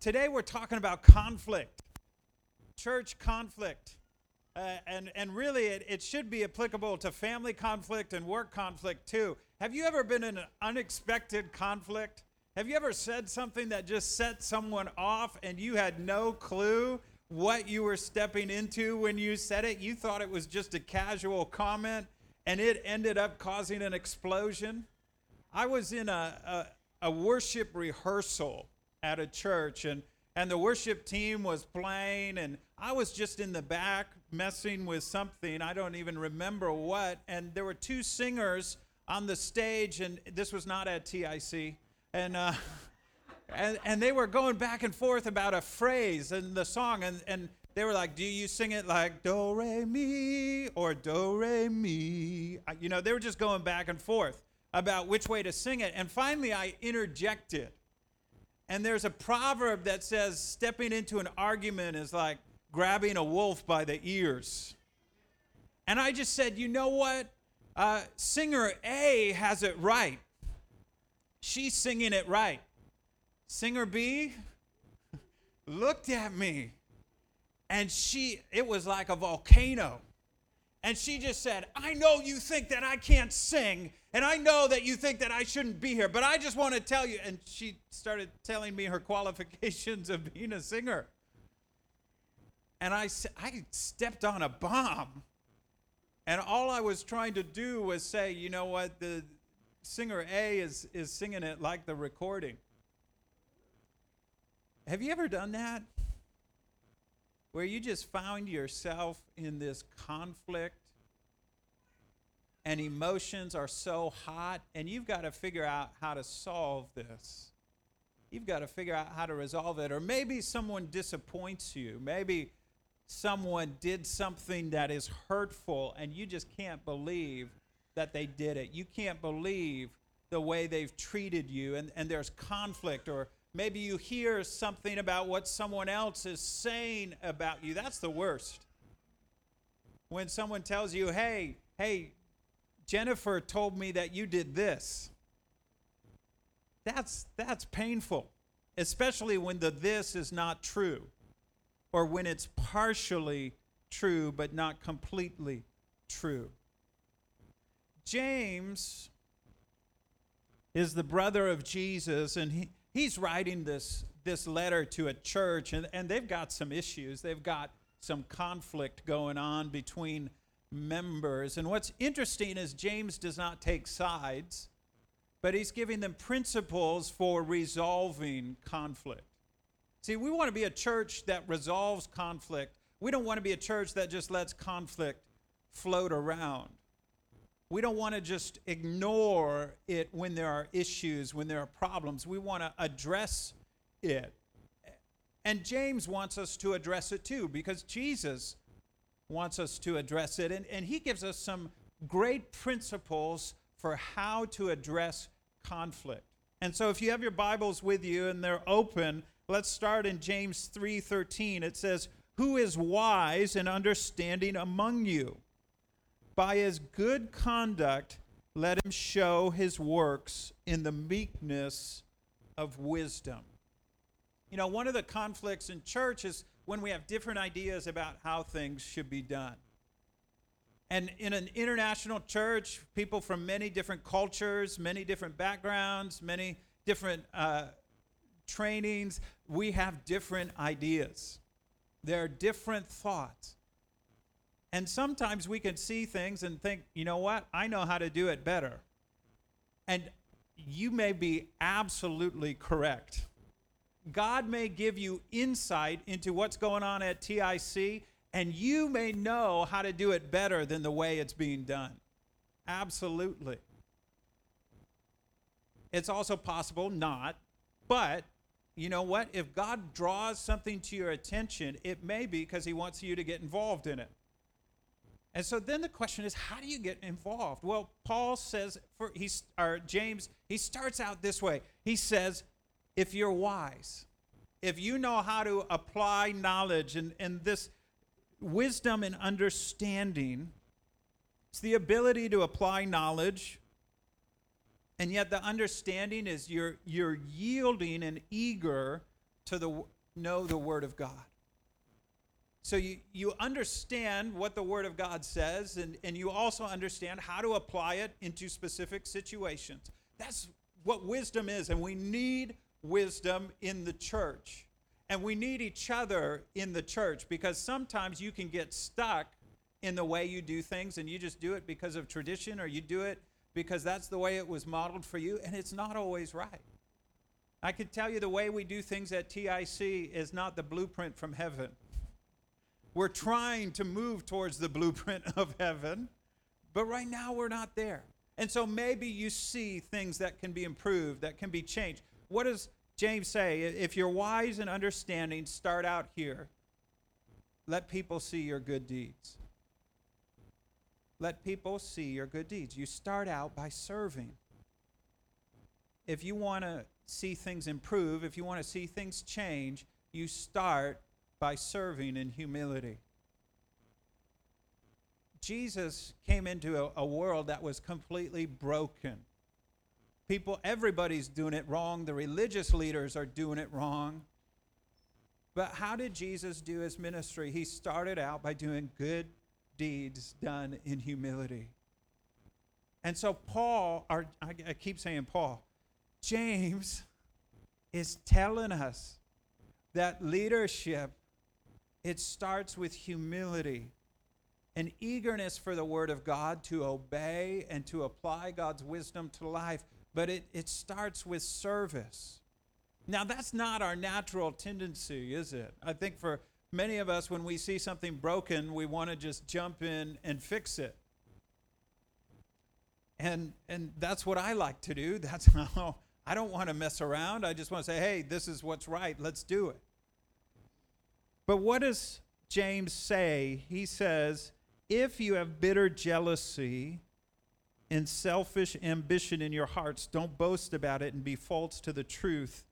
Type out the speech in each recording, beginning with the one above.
Today we're talking about conflict, church conflict. Uh, and, and really, it, it should be applicable to family conflict and work conflict too. Have you ever been in an unexpected conflict? Have you ever said something that just set someone off and you had no clue what you were stepping into when you said it? You thought it was just a casual comment and it ended up causing an explosion? I was in a, a, a worship rehearsal at a church and and the worship team was playing and I was just in the back messing with something I don't even remember what and there were two singers on the stage and this was not at TIC and uh, and and they were going back and forth about a phrase in the song and and they were like do you sing it like do re mi or do re mi? You know they were just going back and forth about which way to sing it and finally I interjected and there's a proverb that says stepping into an argument is like grabbing a wolf by the ears. And I just said, you know what? Uh, singer A has it right. She's singing it right. Singer B looked at me and she, it was like a volcano. And she just said, I know you think that I can't sing, and I know that you think that I shouldn't be here, but I just want to tell you. And she started telling me her qualifications of being a singer. And I, I stepped on a bomb. And all I was trying to do was say, you know what, the singer A is, is singing it like the recording. Have you ever done that? Where you just found yourself in this conflict and emotions are so hot and you've got to figure out how to solve this. You've got to figure out how to resolve it. Or maybe someone disappoints you. Maybe someone did something that is hurtful and you just can't believe that they did it. You can't believe the way they've treated you and, and there's conflict or Maybe you hear something about what someone else is saying about you. That's the worst. When someone tells you, hey, hey, Jennifer told me that you did this. That's, that's painful, especially when the this is not true or when it's partially true but not completely true. James is the brother of Jesus, and he, he's writing this, this letter to a church, and, and they've got some issues. They've got some conflict going on between members. And what's interesting is James does not take sides, but he's giving them principles for resolving conflict. See, we want to be a church that resolves conflict. We don't want to be a church that just lets conflict float around. We don't want to just ignore it when there are issues, when there are problems. We want to address it. And James wants us to address it too, because Jesus wants us to address it. And, and he gives us some great principles for how to address conflict. And so if you have your Bibles with you and they're open, let's start in James 3:13. It says, "Who is wise and understanding among you?" By his good conduct, let him show his works in the meekness of wisdom. You know, one of the conflicts in church is when we have different ideas about how things should be done. And in an international church, people from many different cultures, many different backgrounds, many different uh, trainings, we have different ideas. There are different thoughts. And sometimes we can see things and think, you know what? I know how to do it better. And you may be absolutely correct. God may give you insight into what's going on at TIC, and you may know how to do it better than the way it's being done. Absolutely. It's also possible not, but you know what? If God draws something to your attention, it may be because He wants you to get involved in it. And so then the question is, how do you get involved? Well, Paul says, for he's, or James, he starts out this way. He says, if you're wise, if you know how to apply knowledge and, and this wisdom and understanding, it's the ability to apply knowledge, and yet the understanding is you're, you're yielding and eager to the, know the Word of God. So you, you understand what the Word of God says, and, and you also understand how to apply it into specific situations. That's what wisdom is, and we need wisdom in the church. And we need each other in the church because sometimes you can get stuck in the way you do things and you just do it because of tradition or you do it because that's the way it was modeled for you, and it's not always right. I can tell you the way we do things at TIC is not the blueprint from heaven. We're trying to move towards the blueprint of heaven, but right now we're not there. And so maybe you see things that can be improved, that can be changed. What does James say? If you're wise and understanding, start out here. Let people see your good deeds. Let people see your good deeds. You start out by serving. If you want to see things improve, if you want to see things change, you start by serving in humility. Jesus came into a, a, world that was completely broken. People, everybody's doing it wrong. The religious leaders are doing it wrong. But how did Jesus do his ministry? He started out by doing good deeds done in humility. And so, Paul, or I keep saying Paul, James is telling us that leadership it starts with humility an eagerness for the word of God to obey and to apply God's wisdom to life, but it, it starts with service. Now, that's not our natural tendency, is it? I think for many of us, when we see something broken, we want to just jump in and fix it. And, and that's what I like to do. That's how I don't want to mess around. I just want to say, hey, this is what's right. Let's do it. But what does James say? He says, if you have bitter jealousy and selfish ambition in your hearts, don't boast about it and be false to the truth.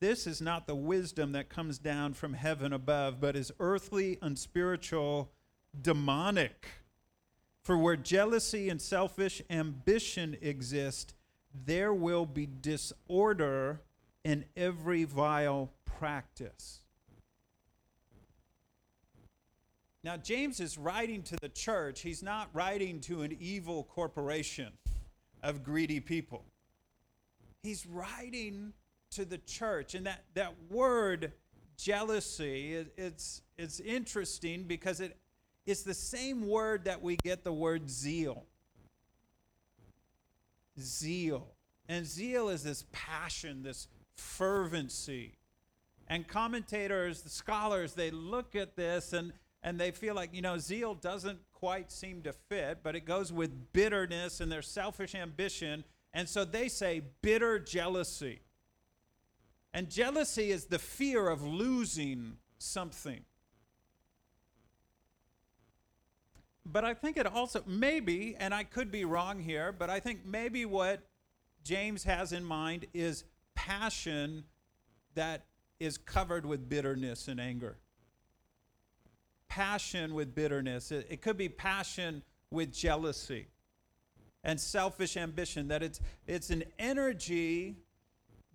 This is not the wisdom that comes down from heaven above, but is earthly, unspiritual, demonic. For where jealousy and selfish ambition exist, there will be disorder in every vile practice. Now, James is writing to the church. He's not writing to an evil corporation of greedy people. He's writing to the church. And that, that word jealousy, it, it's, it's interesting because it, it's the same word that we get the word zeal. Zeal. And zeal is this passion, this fervency. And commentators, the scholars, they look at this and and they feel like, you know, zeal doesn't quite seem to fit, but it goes with bitterness and their selfish ambition. And so they say bitter jealousy. And jealousy is the fear of losing something. But I think it also, maybe, and I could be wrong here, but I think maybe what James has in mind is passion that is covered with bitterness and anger passion with bitterness. It, it could be passion with jealousy and selfish ambition. That it's, it's an energy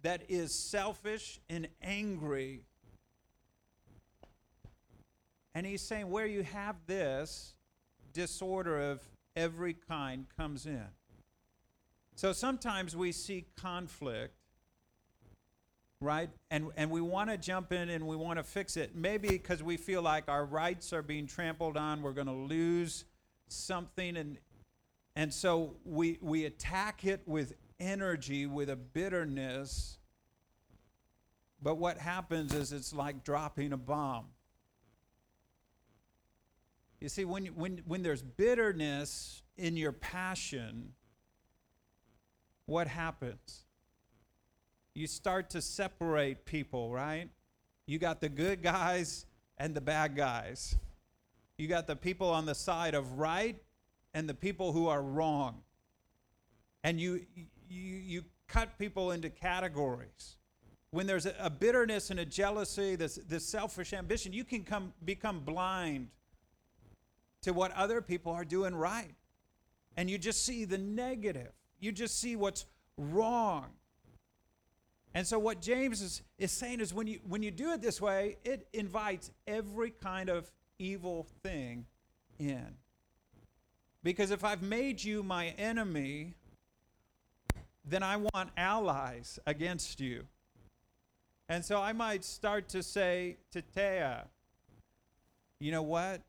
that is selfish and angry. And he's saying, where you have this, disorder of every kind comes in. So sometimes we see conflict right? And, and we want to jump in and we want to fix it. Maybe because we feel like our rights are being trampled on, we're going to lose something. And, and so we, we attack it with energy, with a bitterness. But what happens is it's like dropping a bomb. You see, when, when, when there's bitterness in your passion, what happens? You start to separate people, right? You got the good guys and the bad guys. You got the people on the side of right and the people who are wrong. And you you you cut people into categories. When there's a, a bitterness and a jealousy, this, this selfish ambition, you can come become blind to what other people are doing right. And you just see the negative. You just see what's wrong. And so what James is, is saying is when you when you do it this way, it invites every kind of evil thing in. Because if I've made you my enemy, then I want allies against you. And so I might start to say to Taya, you know what?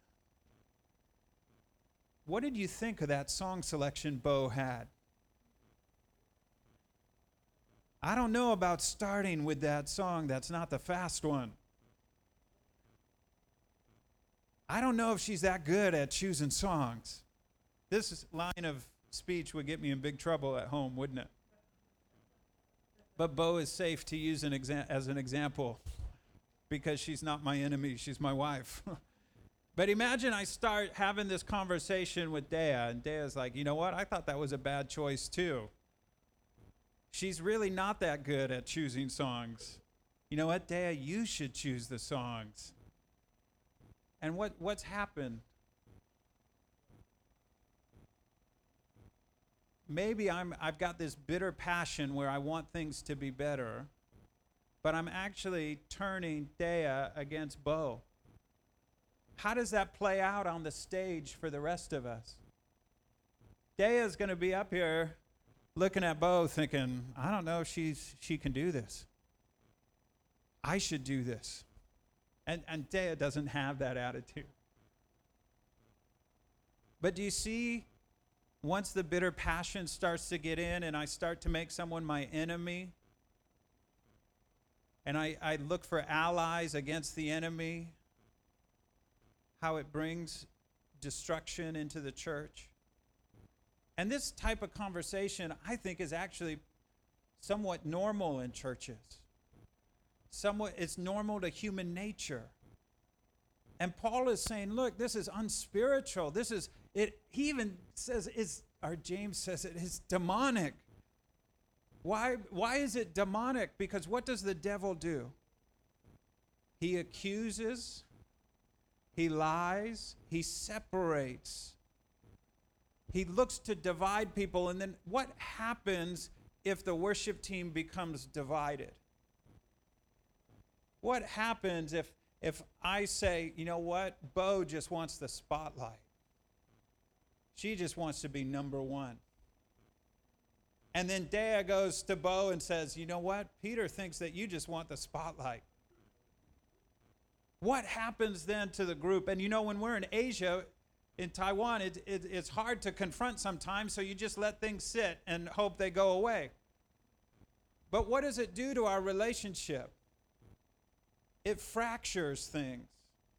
What did you think of that song selection Bo had? I don't know about starting with that song that's not the fast one. I don't know if she's that good at choosing songs. This line of speech would get me in big trouble at home, wouldn't it? But Bo is safe to use an exa- as an example because she's not my enemy, she's my wife. but imagine I start having this conversation with Dea, and Dea's like, you know what? I thought that was a bad choice too she's really not that good at choosing songs. You know what, Dea? You should choose the songs. And what, what's happened? Maybe I'm, I've got this bitter passion where I want things to be better, but I'm actually turning Dea against Bo. How does that play out on the stage for the rest of us? Dea is going to be up here looking at Bo thinking, I don't know if she's, she can do this. I should do this. And, and Dea doesn't have that attitude. But do you see, once the bitter passion starts to get in and I start to make someone my enemy, and I, I look for allies against the enemy, how it brings destruction into the church? And this type of conversation, I think, is actually somewhat normal in churches. Somewhat, it's normal to human nature. And Paul is saying, look, this is unspiritual. This is it. He even says it's, or James says it is demonic. Why, why is it demonic? Because what does the devil do? He accuses, he lies, he separates. He looks to divide people. And then what happens if the worship team becomes divided? What happens if, if I say, you know what, Bo just wants the spotlight? She just wants to be number one. And then Dea goes to Bo and says, You know what? Peter thinks that you just want the spotlight. What happens then to the group? And you know, when we're in Asia, in Taiwan, it, it, it's hard to confront sometimes, so you just let things sit and hope they go away. But what does it do to our relationship? It fractures things.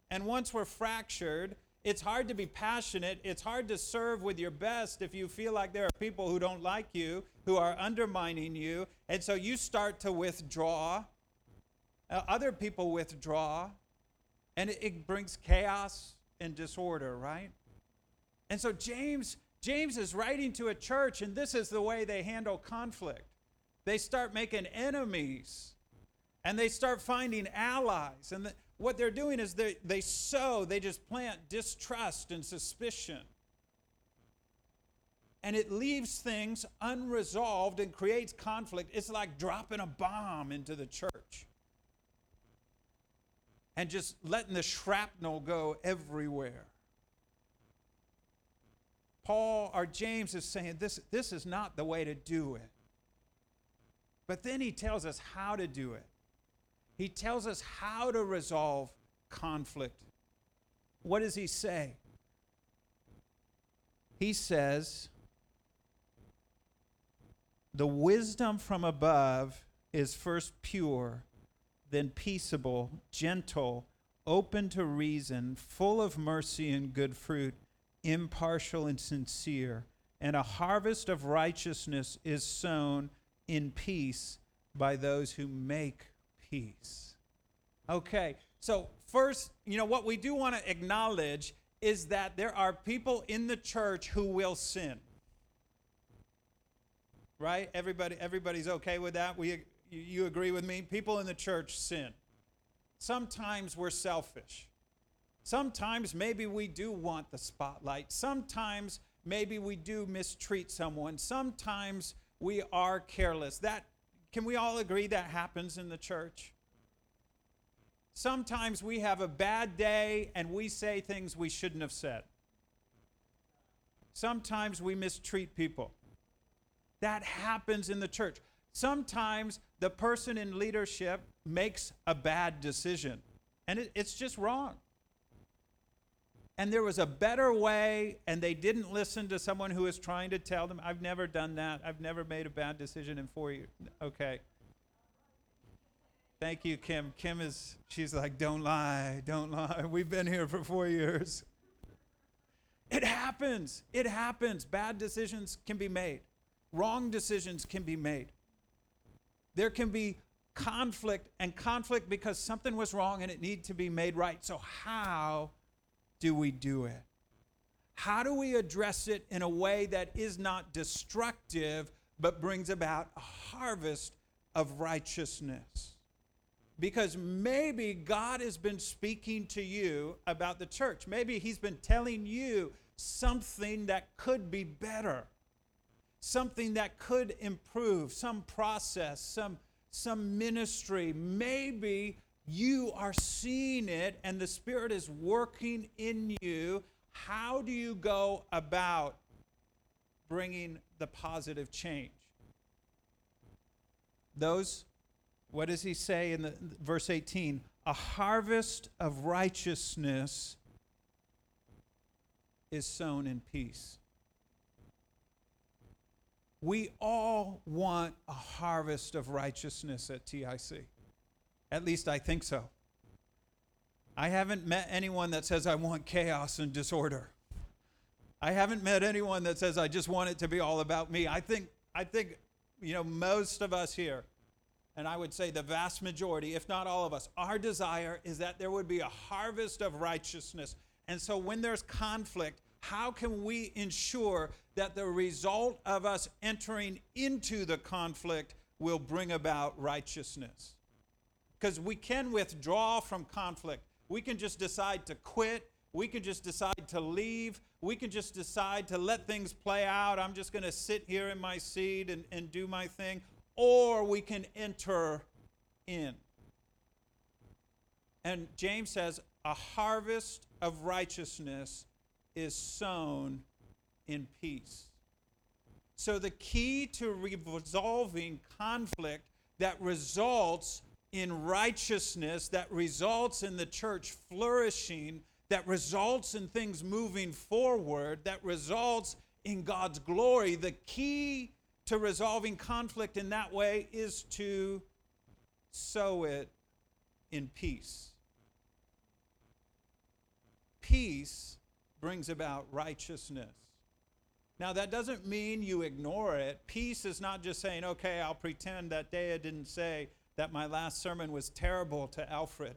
And once we're fractured, it's hard to be passionate. It's hard to serve with your best if you feel like there are people who don't like you, who are undermining you. And so you start to withdraw. Uh, other people withdraw. And it, it brings chaos and disorder, right? And so James James is writing to a church and this is the way they handle conflict. They start making enemies and they start finding allies and the, what they're doing is they, they sow, they just plant distrust and suspicion. And it leaves things unresolved and creates conflict. It's like dropping a bomb into the church and just letting the shrapnel go everywhere. Paul or James is saying this, this is not the way to do it. But then he tells us how to do it. He tells us how to resolve conflict. What does he say? He says, The wisdom from above is first pure, then peaceable, gentle, open to reason, full of mercy and good fruit impartial and sincere, and a harvest of righteousness is sown in peace by those who make peace. Okay, so first, you know, what we do want to acknowledge is that there are people in the church who will sin. Right? Everybody everybody's okay with that? We you agree with me? People in the church sin. Sometimes we're selfish. Sometimes maybe we do want the spotlight. Sometimes maybe we do mistreat someone. Sometimes we are careless. That Can we all agree that happens in the church? Sometimes we have a bad day and we say things we shouldn't have said. Sometimes we mistreat people. That happens in the church. Sometimes the person in leadership makes a bad decision and it, it's just wrong. And there was a better way, and they didn't listen to someone who was trying to tell them, I've never done that. I've never made a bad decision in four years. Okay. Thank you, Kim. Kim is, she's like, don't lie, don't lie. We've been here for four years. It happens. It happens. Bad decisions can be made, wrong decisions can be made. There can be conflict, and conflict because something was wrong and it needed to be made right. So, how do we do it? How do we address it in a way that is not destructive but brings about a harvest of righteousness? because maybe God has been speaking to you about the church. Maybe He's been telling you something that could be better, something that could improve, some process, some, some ministry. Maybe you are seeing it and the Spirit is working in you. How do you go about bringing the positive change? Those what does he say in the, verse 18? A harvest of righteousness is sown in peace. We all want a harvest of righteousness at TIC. At least I think so. I haven't met anyone that says, I want chaos and disorder. I haven't met anyone that says, I just want it to be all about me. I think, I think, you know, most of us here and I would say the vast majority, if not all of us, our desire is that there would be a harvest of righteousness. And so when there's conflict, how can we ensure that the result of us entering into the conflict will bring about righteousness? Because we can withdraw from conflict. We can just decide to quit. We can just decide to leave. We can just decide to let things play out. I'm just going to sit here in my seat and, and do my thing or we can enter in. And James says, a harvest of righteousness is sown in peace. So, the key to resolving conflict that results in righteousness, that results in the church flourishing, that results in things moving forward, that results in God's glory, the key to resolving conflict in that way is to sow it in peace. Peace brings about righteousness. Now, that doesn't mean you ignore it. Peace is not just saying, okay, I'll pretend that I didn't say that my last sermon was terrible to Alfred.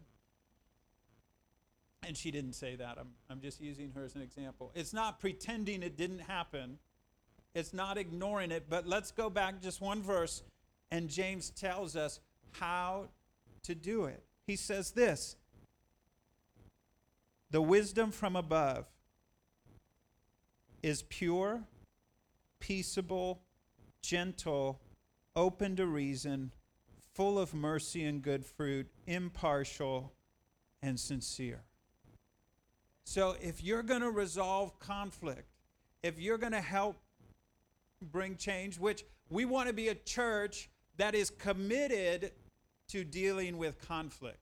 And she didn't say that. I'm, I'm just using her as an example. It's not pretending it didn't happen. It's not ignoring it, but let's go back just one verse, and James tells us how to do it. He says this The wisdom from above is pure, peaceable, gentle, open to reason, full of mercy and good fruit, impartial, and sincere. So, if you're going to resolve conflict, if you're going to help bring change, which we want to be a church that is committed to dealing with conflict.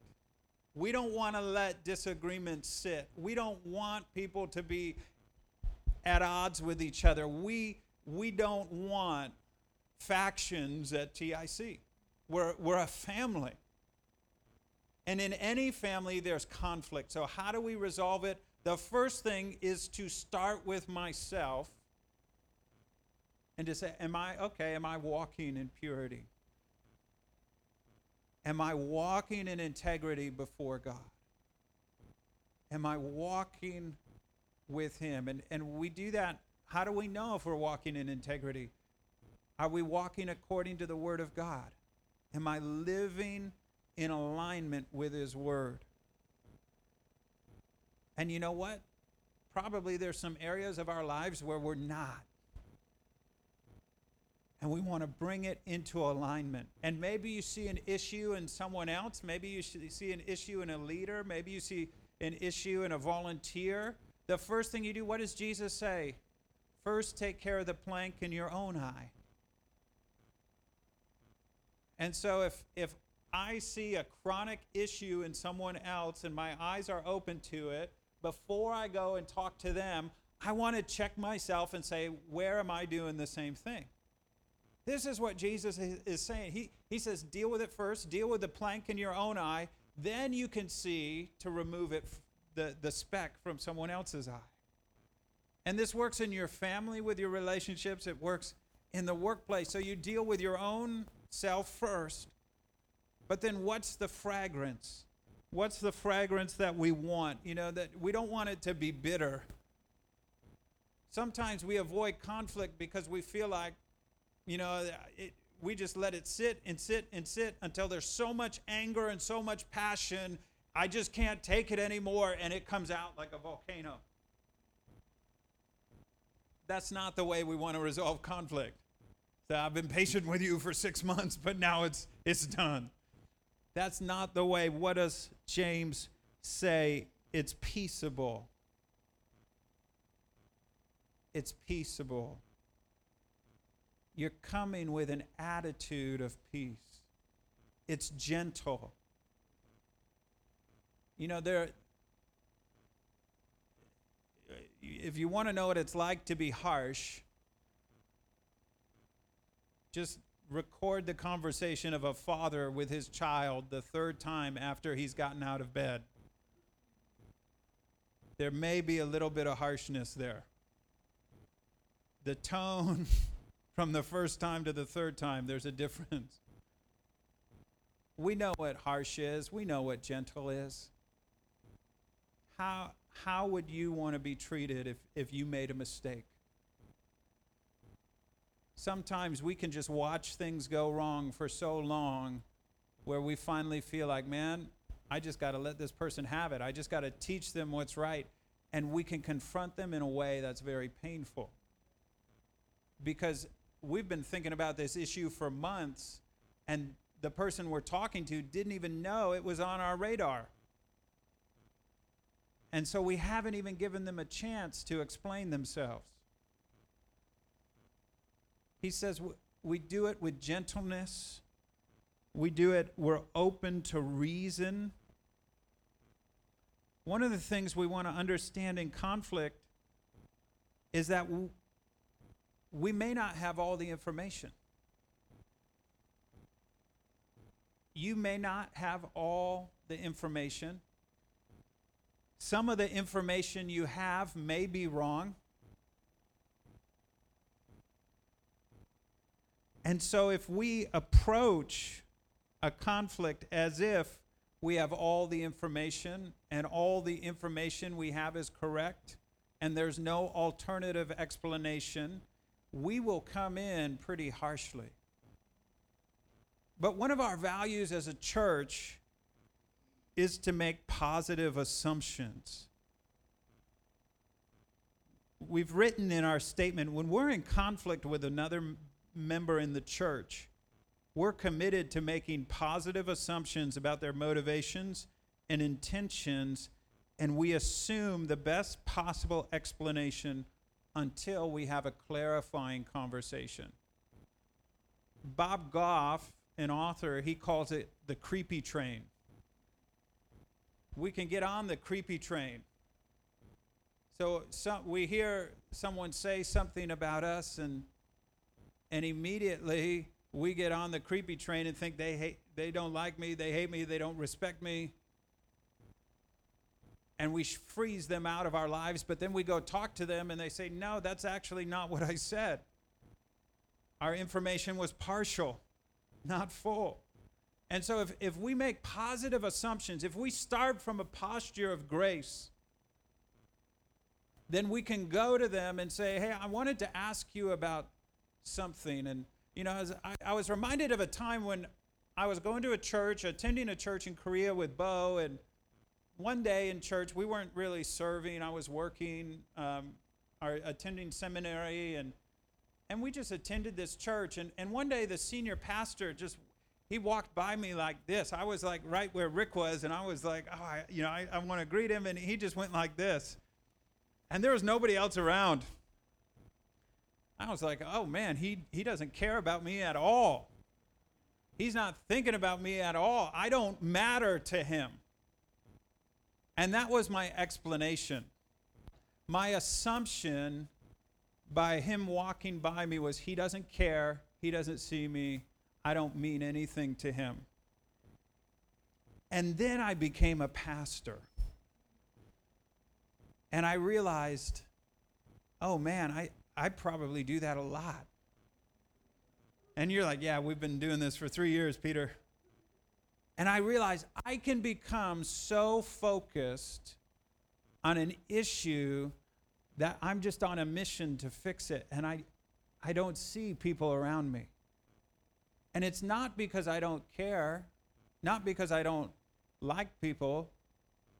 We don't want to let disagreements sit. We don't want people to be at odds with each other. We, we don't want factions at TIC. We're, we're a family. And in any family, there's conflict. So, how do we resolve it? The first thing is to start with myself and to say, Am I okay? Am I walking in purity? Am I walking in integrity before God? Am I walking with Him? And, and we do that. How do we know if we're walking in integrity? Are we walking according to the Word of God? Am I living in alignment with His Word? And you know what? Probably there's some areas of our lives where we're not. and we want to bring it into alignment. And maybe you see an issue in someone else. Maybe you see an issue in a leader. Maybe you see an issue in a volunteer. The first thing you do, what does Jesus say? First, take care of the plank in your own eye. And so if, if I see a chronic issue in someone else and my eyes are open to it, before I go and talk to them, I want to check myself and say, where am I doing the same thing? This is what Jesus is saying. He, he says, deal with it first, deal with the plank in your own eye, then you can see to remove it, the, the speck from someone else's eye. And this works in your family with your relationships, it works in the workplace. So you deal with your own self first. But then what's the fragrance? What's the fragrance that we want? You know, that we don't want it to be bitter. Sometimes we avoid conflict because we feel like, you know, it, we just let it sit and sit and sit until there's so much anger and so much passion. I just can't take it anymore, and it comes out like a volcano. That's not the way we want to resolve conflict. So I've been patient with you for six months, but now it's it's done. That's not the way. What does James say? It's peaceable. It's peaceable. You're coming with an attitude of peace. It's gentle. You know, there if you want to know what it's like to be harsh, just record the conversation of a father with his child the third time after he's gotten out of bed. There may be a little bit of harshness there. The tone from the first time to the third time, there's a difference. We know what harsh is, we know what gentle is. How, how would you want to be treated if, if you made a mistake? Sometimes we can just watch things go wrong for so long where we finally feel like, man, I just got to let this person have it. I just got to teach them what's right. And we can confront them in a way that's very painful. Because we've been thinking about this issue for months, and the person we're talking to didn't even know it was on our radar. And so we haven't even given them a chance to explain themselves. He says we do it with gentleness. We do it, we're open to reason. One of the things we want to understand in conflict is that we may not have all the information. You may not have all the information. Some of the information you have may be wrong. And so, if we approach a conflict as if we have all the information and all the information we have is correct and there's no alternative explanation, we will come in pretty harshly. But one of our values as a church is to make positive assumptions. We've written in our statement when we're in conflict with another member in the church, we're committed to making positive assumptions about their motivations and intentions, and we assume the best possible explanation until we have a clarifying conversation. Bob Goff, an author, he calls it the creepy train. We can get on the creepy train. So, so we hear someone say something about us, and and immediately we get on the creepy train and think they hate they don't like me they hate me they don't respect me. And we freeze them out of our lives but then we go talk to them and they say no that's actually not what i said. Our information was partial not full. And so if, if we make positive assumptions if we start from a posture of grace then we can go to them and say hey i wanted to ask you about something. And, you know, I, I was reminded of a time when I was going to a church, attending a church in Korea with Bo, and one day in church, we weren't really serving. I was working, um, or attending seminary, and and we just attended this church. And, and one day the senior pastor just he walked by me like this. I was like right where Rick was, and I was like, oh, I, you know, I, I want to greet him, and he just went like this. And there was nobody else around. I was like, oh man, he, he doesn't care about me at all. He's not thinking about me at all. I don't matter to him. And that was my explanation. My assumption by him walking by me was he doesn't care, he doesn't see me, I don't mean anything to him. And then I became a pastor. And I realized, oh man, I, I probably do that a lot. And you're like, yeah, we've been doing this for three years, Peter. And I realize I can become so focused on an issue that I'm just on a mission to fix it. And I, I don't see people around me. And it's not because I don't care, not because I don't like people,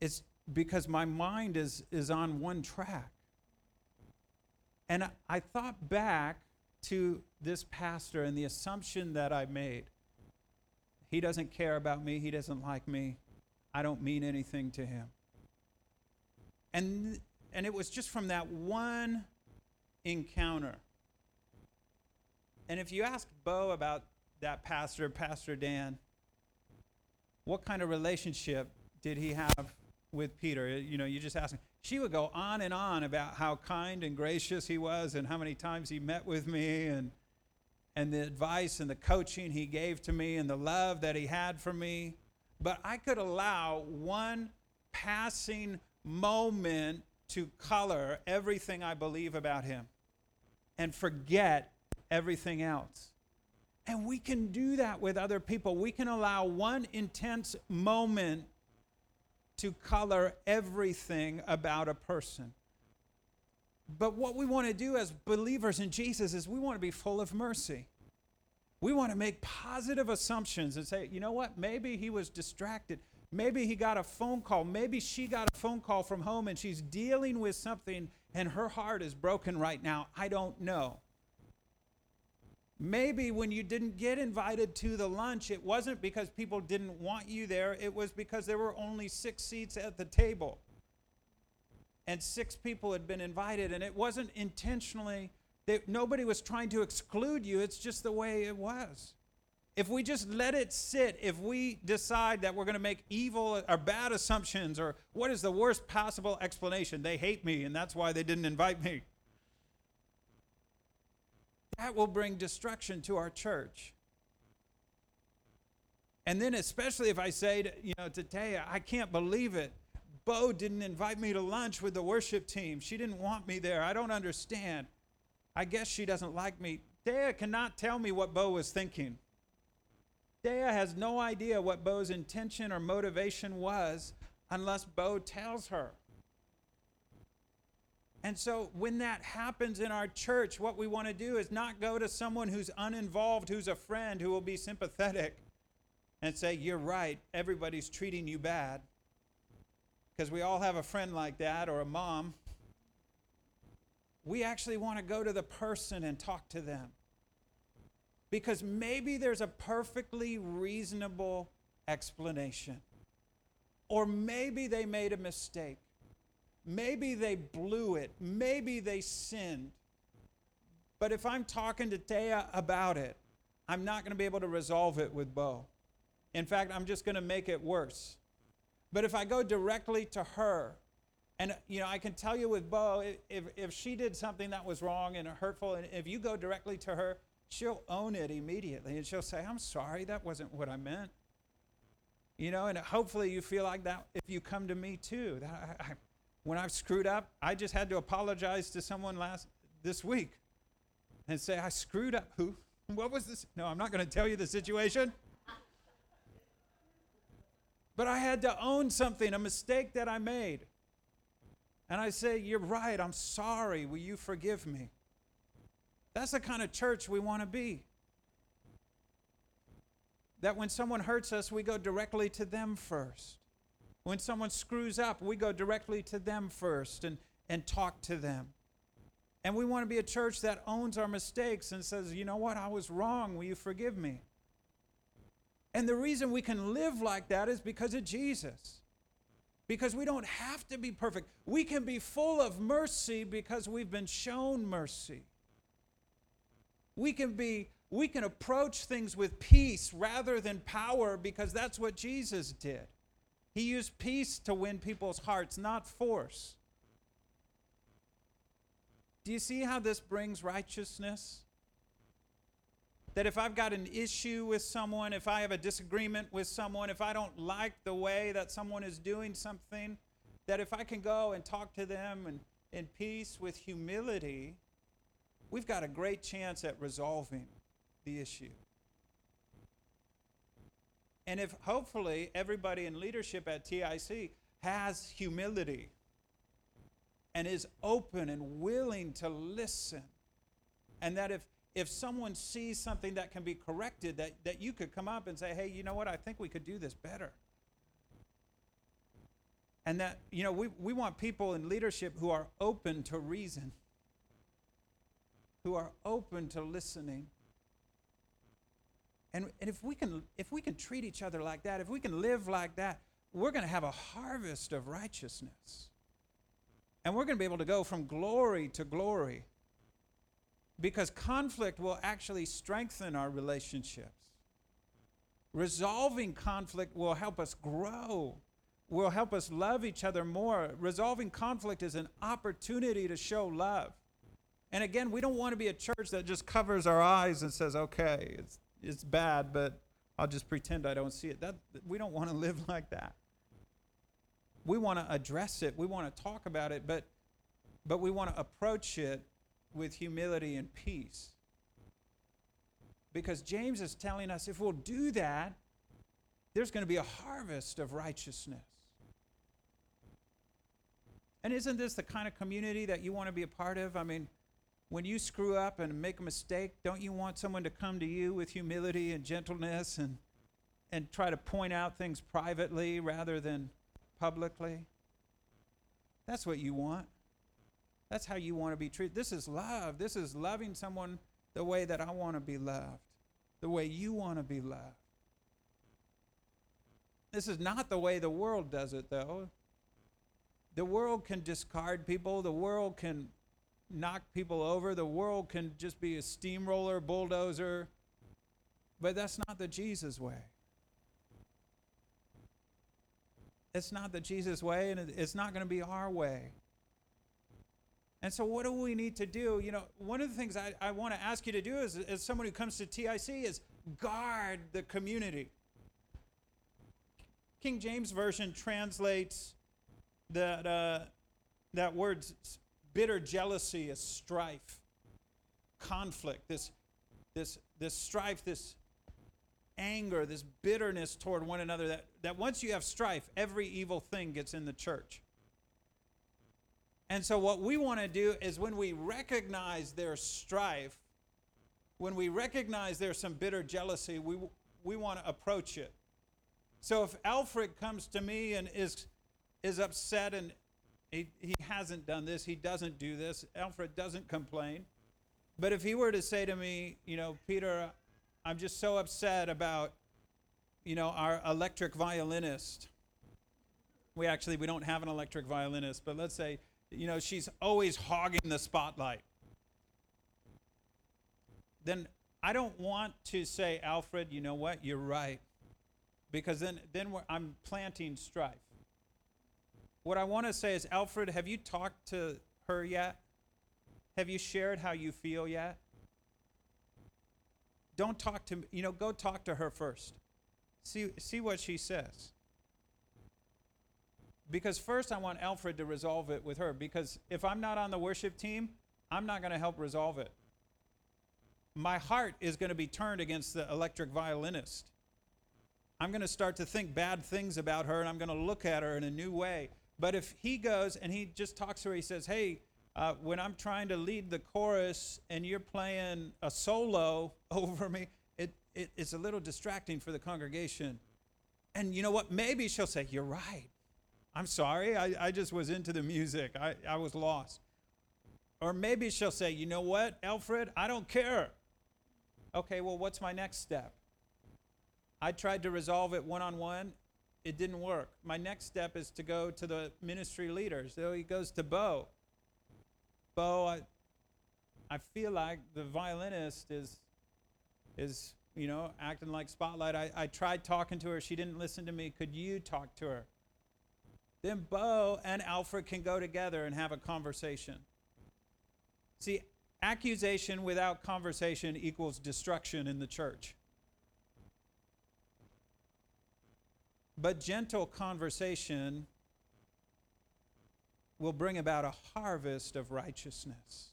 it's because my mind is, is on one track. And I, thought back to this pastor and the assumption that I made. He doesn't care about me, he doesn't like me, I don't mean anything to him. And, and it was just from that one encounter. And if you ask Bo about that pastor, Pastor Dan, what kind of relationship did he have with Peter? You know, you just ask him. She would go on and on about how kind and gracious he was and how many times he met with me and and the advice and the coaching he gave to me and the love that he had for me. But I could allow one passing moment to color everything I believe about him and forget everything else. And we can do that with other people. We can allow one intense moment to color everything about a person. But what we want to do as believers in Jesus is we want to be full of mercy. We want to make positive assumptions and say, you know what? Maybe he was distracted. Maybe he got a phone call. Maybe she got a phone call from home and she's dealing with something and her heart is broken right now. I don't know. Maybe when you didn't get invited to the lunch, it wasn't because people didn't want you there, it was because there were only six seats at the table. And six people had been invited, and it wasn't intentionally, nobody was trying to exclude you, it's just the way it was. If we just let it sit, if we decide that we're going to make evil or bad assumptions, or what is the worst possible explanation? They hate me, and that's why they didn't invite me that will bring destruction to our church. And then, especially if I say, to, you know, to Taya, I can't believe it. Bo didn't invite me to lunch with the worship team. She didn't want me there. I don't understand. I guess she doesn't like me. Taya cannot tell me what Bo was thinking. Dea has no idea what Bo's intention or motivation was unless Bo tells her. And so when that happens in our church, what we want to do is not go to someone who's uninvolved, who's a friend, who will be sympathetic, and say, You're right, everybody's treating you bad. Because we all have a friend like that or a mom. We actually want to go to the person and talk to them. Because maybe there's a perfectly reasonable explanation. Or maybe they made a mistake. Maybe they blew it. Maybe they sinned. But if I'm talking to Taya about it, I'm not going to be able to resolve it with Bo. In fact, I'm just going to make it worse. But if I go directly to her, and you know, I can tell you with Bo, if, if she did something that was wrong and hurtful, and if you go directly to her, she'll own it immediately and she'll say, I'm sorry, that wasn't what I meant. You know, and hopefully you feel like that if you come to me too. That I, when I've screwed up, I just had to apologize to someone last this week and say, I screwed up. Who? What was this? No, I'm not going to tell you the situation. But I had to own something, a mistake that I made. And I say, You're right. I'm sorry. Will you forgive me? That's the kind of church we want to be. That when someone hurts us, we go directly to them first. When someone screws up, we go directly to them first and, and talk to them. And we want to be a church that owns our mistakes and says, you know what, I was wrong. Will you forgive me? And the reason we can live like that is because of Jesus. Because we don't have to be perfect. We can be full of mercy because we've been shown mercy. We can be we can approach things with peace rather than power because that's what Jesus did. He used peace to win people's hearts, not force. Do you see how this brings righteousness? That if I've got an issue with someone, if I have a disagreement with someone, if I don't like the way that someone is doing something, that if I can go and talk to them and in peace with humility, we've got a great chance at resolving the issue. And if hopefully everybody in leadership at TIC has humility and is open and willing to listen, and that if if someone sees something that can be corrected, that, that you could come up and say, hey, you know what, I think we could do this better. And that, you know, we, we want people in leadership who are open to reason, who are open to listening, and, and if we can if we can treat each other like that, if we can live like that, we're going to have a harvest of righteousness. And we're going to be able to go from glory to glory. Because conflict will actually strengthen our relationships. Resolving conflict will help us grow, will help us love each other more. Resolving conflict is an opportunity to show love. And again, we don't want to be a church that just covers our eyes and says, okay, it's it's bad, but I'll just pretend I don't see it. That we don't want to live like that. We want to address it. We want to talk about it, but but we want to approach it with humility and peace. Because James is telling us if we'll do that, there's going to be a harvest of righteousness. And isn't this the kind of community that you want to be a part of? I mean, when you screw up and make a mistake, don't you want someone to come to you with humility and gentleness and, and try to point out things privately rather than publicly? That's what you want. That's how you want to be treated. This is love. This is loving someone the way that I want to be loved, the way you want to be loved. This is not the way the world does it, though. The world can discard people, the world can knock people over. The world can just be a steamroller, bulldozer. But that's not the Jesus way. It's not the Jesus way, and it's not going to be our way. And so, what do we need to do? You know, one of the things I, I want to ask you to do as, as someone who comes to TIC is guard the community. King James Version translates that, uh, that word bitter jealousy is strife, conflict, this, this, this strife, this anger, this bitterness toward one another. That, that once you have strife, every evil thing gets in the church. And so, what we want to do is when we recognize there's strife, when we recognize there's some bitter jealousy, we, we want to approach it. So, if Alfred comes to me and is, is upset and he, he hasn't done this. He doesn't do this. Alfred doesn't complain. But if he were to say to me, you know, Peter, I'm just so upset about, you know, our electric violinist. We actually we don't have an electric violinist, but let's say, you know, she's always hogging the spotlight. Then I don't want to say, Alfred, you know what? You're right, because then then I'm planting strife. What I want to say is, Alfred, have you talked to her yet? Have you shared how you feel yet? Don't talk to me. You know, go talk to her first. See, see what she says. Because first, I want Alfred to resolve it with her. Because if I'm not on the worship team, I'm not going to help resolve it. My heart is going to be turned against the electric violinist. I'm going to start to think bad things about her, and I'm going to look at her in a new way. But if he goes and he just talks to her, he says, Hey, uh, when I'm trying to lead the chorus and you're playing a solo over me, it, it, it's a little distracting for the congregation. And you know what? Maybe she'll say, You're right. I'm sorry. I, I just was into the music, I, I was lost. Or maybe she'll say, you know what, Alfred, I don't care. Okay, well, what's my next step? I tried to resolve it one on one. It didn't work. My next step is to go to the ministry leaders. So he goes to Bo. Bo, I, I feel like the violinist is, is you know, acting like spotlight. I, I tried talking to her. She didn't listen to me. Could you talk to her? Then Bo and Alfred can go together and have a conversation. See, accusation without conversation equals destruction in the church. But gentle conversation will bring about a harvest of righteousness.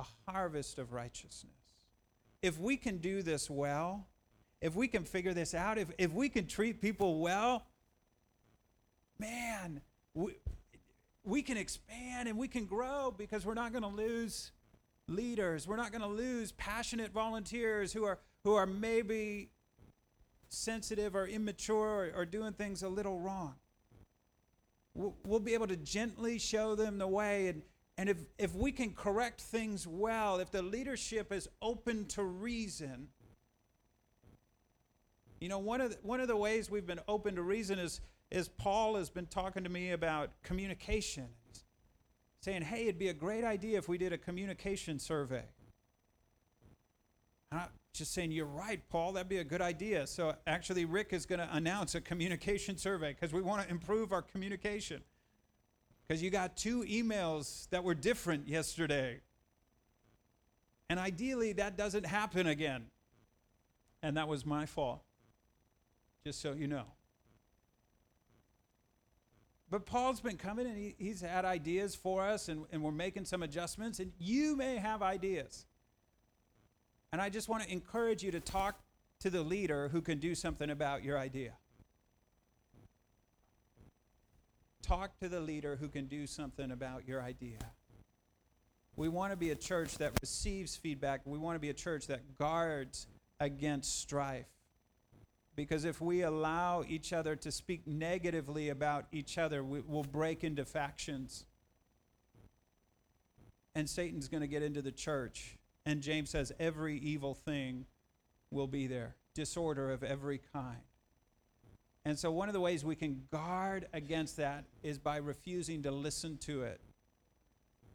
A harvest of righteousness. If we can do this well, if we can figure this out, if, if we can treat people well, man, we, we can expand and we can grow because we're not going to lose leaders. We're not going to lose passionate volunteers who are, who are maybe sensitive or immature or, or doing things a little wrong. We'll, we'll be able to gently show them the way. And, and if, if we can correct things well, if the leadership is open to reason, you know, one of the, one of the ways we've been open to reason is, is Paul has been talking to me about communication, saying, hey, it'd be a great idea if we did a communication survey. Just saying, You're right, Paul, that'd be a good idea. So actually, Rick is going to announce a communication survey because we want to improve our communication. Because you got two emails that were different yesterday. And ideally, that doesn't happen again. And that was my fault, just so you know. But Paul's been coming and he, he's had ideas for us, and, and we're making some adjustments, and you may have ideas. And I just want to encourage you to talk to the leader who can do something about your idea. Talk to the leader who can do something about your idea. We want to be a church that receives feedback. We want to be a church that guards against strife. Because if we allow each other to speak negatively about each other, we, will break into factions. And Satan's going to get into the church and James says, every evil thing will be there, disorder of every kind. And so, one of the ways we can guard against that is by refusing to listen to it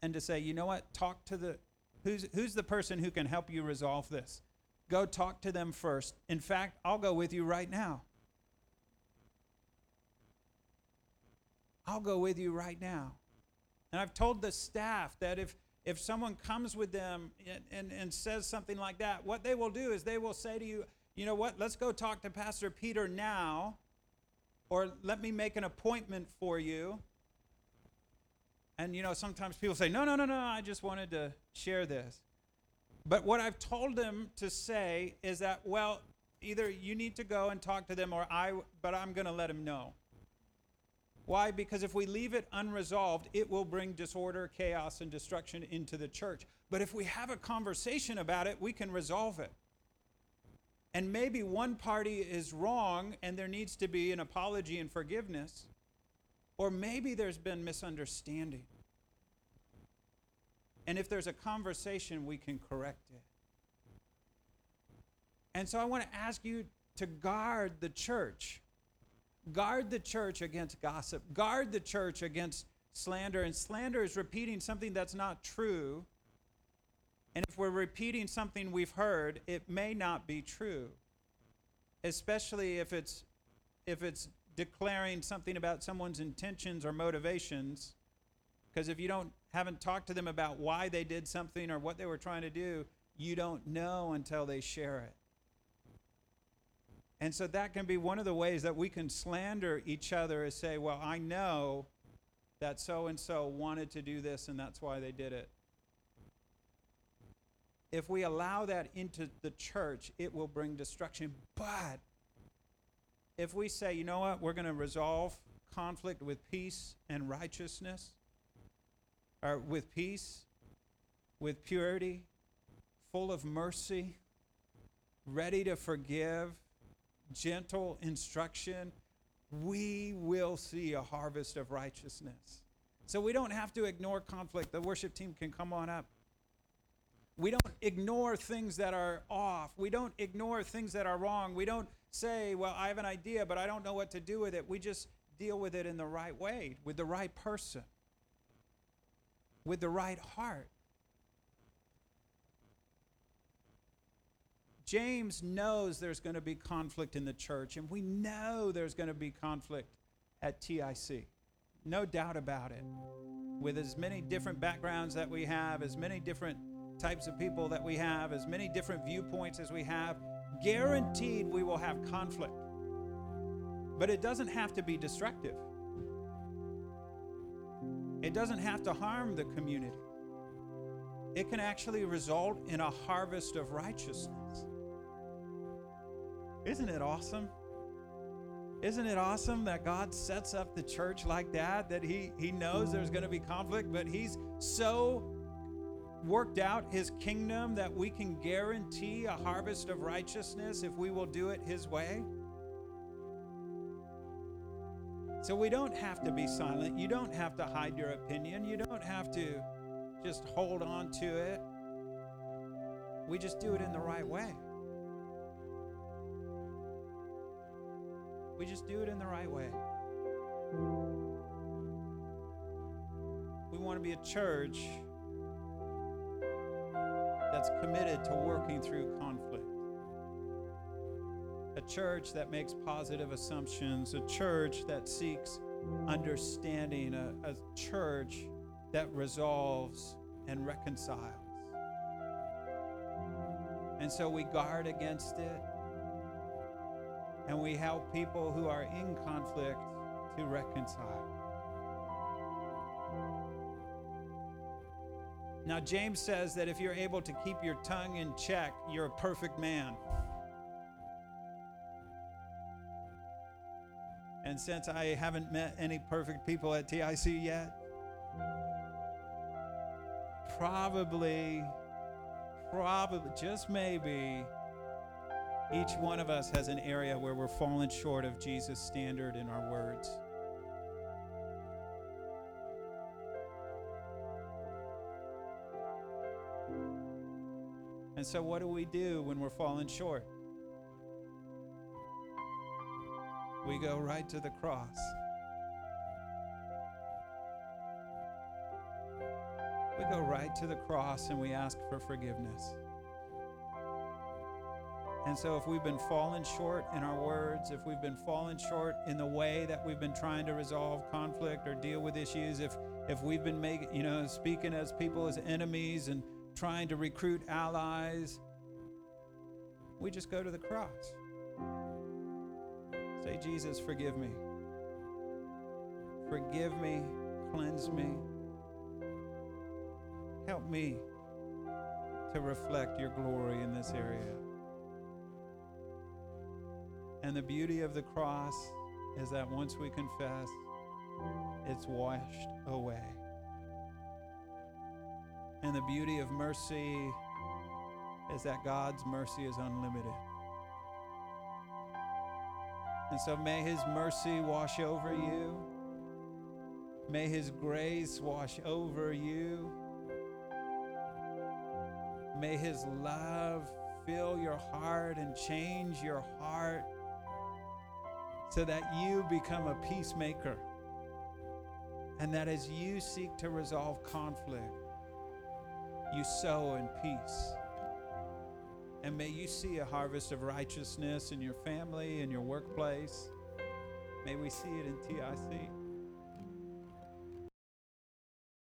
and to say, you know what, talk to the, who's, who's the person who can help you resolve this? Go talk to them first. In fact, I'll go with you right now. I'll go with you right now. And I've told the staff that if, if someone comes with them and, and, and says something like that, what they will do is they will say to you, you know what, let's go talk to Pastor Peter now, or let me make an appointment for you. And you know, sometimes people say, no, no, no, no, I just wanted to share this. But what I've told them to say is that, well, either you need to go and talk to them or I, but I'm going to let them know. Why? Because if we leave it unresolved, it will bring disorder, chaos, and destruction into the church. But if we have a conversation about it, we can resolve it. And maybe one party is wrong and there needs to be an apology and forgiveness. Or maybe there's been misunderstanding. And if there's a conversation, we can correct it. And so I want to ask you to guard the church Guard the church against gossip. Guard the church against slander. And slander is repeating something that's not true. And if we're repeating something we've heard, it may not be true. Especially if it's if it's declaring something about someone's intentions or motivations. Because if you don't haven't talked to them about why they did something or what they were trying to do, you don't know until they share it. And so that can be one of the ways that we can slander each other is say, well, I know that so and so wanted to do this and that's why they did it. If we allow that into the church, it will bring destruction. But if we say, you know what, we're going to resolve conflict with peace and righteousness, or with peace, with purity, full of mercy, ready to forgive, gentle instruction, we will see a harvest of righteousness. So we don't have to ignore conflict. The worship team can come on up. We don't ignore things that are off. We don't ignore things that are wrong. We don't say, well, I have an idea, but I don't know what to do with it. We just deal with it in the right way, with the right person, with the right heart. James knows there's going to be conflict in the church, and we know there's going to be conflict at TIC. No doubt about it. With as many different backgrounds that we have, as many different types of people that we have, as many different viewpoints as we have, guaranteed we will have conflict. But it doesn't have to be destructive, it doesn't have to harm the community. It can actually result in a harvest of righteousness. Isn't it awesome? Isn't it awesome that God sets up the church like that? That He, he knows there's going to be conflict, but He's so worked out His kingdom that we can guarantee a harvest of righteousness if we will do it His way? So we don't have to be silent. You don't have to hide your opinion. You don't have to just hold on to it. We just do it in the right way. We just do it in the right way. We want to be a church that's committed to working through conflict. A church that makes positive assumptions, a church that seeks understanding, a, a church that resolves and reconciles. And so we guard against it and we help people who are in conflict to reconcile. Now, James says that if you're able to keep your tongue in check, you're a perfect man. And since I haven't met any perfect people at TIC yet, probably, probably, just maybe, each one of us has an area where we're falling short of Jesus' standard in our words. And so, what do we do when we're falling short? We go right to the cross. We go right to the cross and we ask for forgiveness. And so, if we've been falling short in our words, if we've been falling short in the way that we've been trying to resolve conflict or deal with issues, if if we've been making, you know, speaking as people as enemies and trying to recruit allies, we just go to the cross. Say, Jesus, forgive me. Forgive me, cleanse me. Help me to reflect your glory in this area. And the beauty of the cross is that once we confess, it's washed away. And the beauty of mercy is that God's mercy is unlimited. And so may His mercy wash over you. May His grace wash over you. May His love fill your heart and change your heart so that you become a peacemaker. And that as you seek to resolve conflict, you sow in peace. And may you see a harvest of righteousness in your family, in your workplace. May we see it in TIC.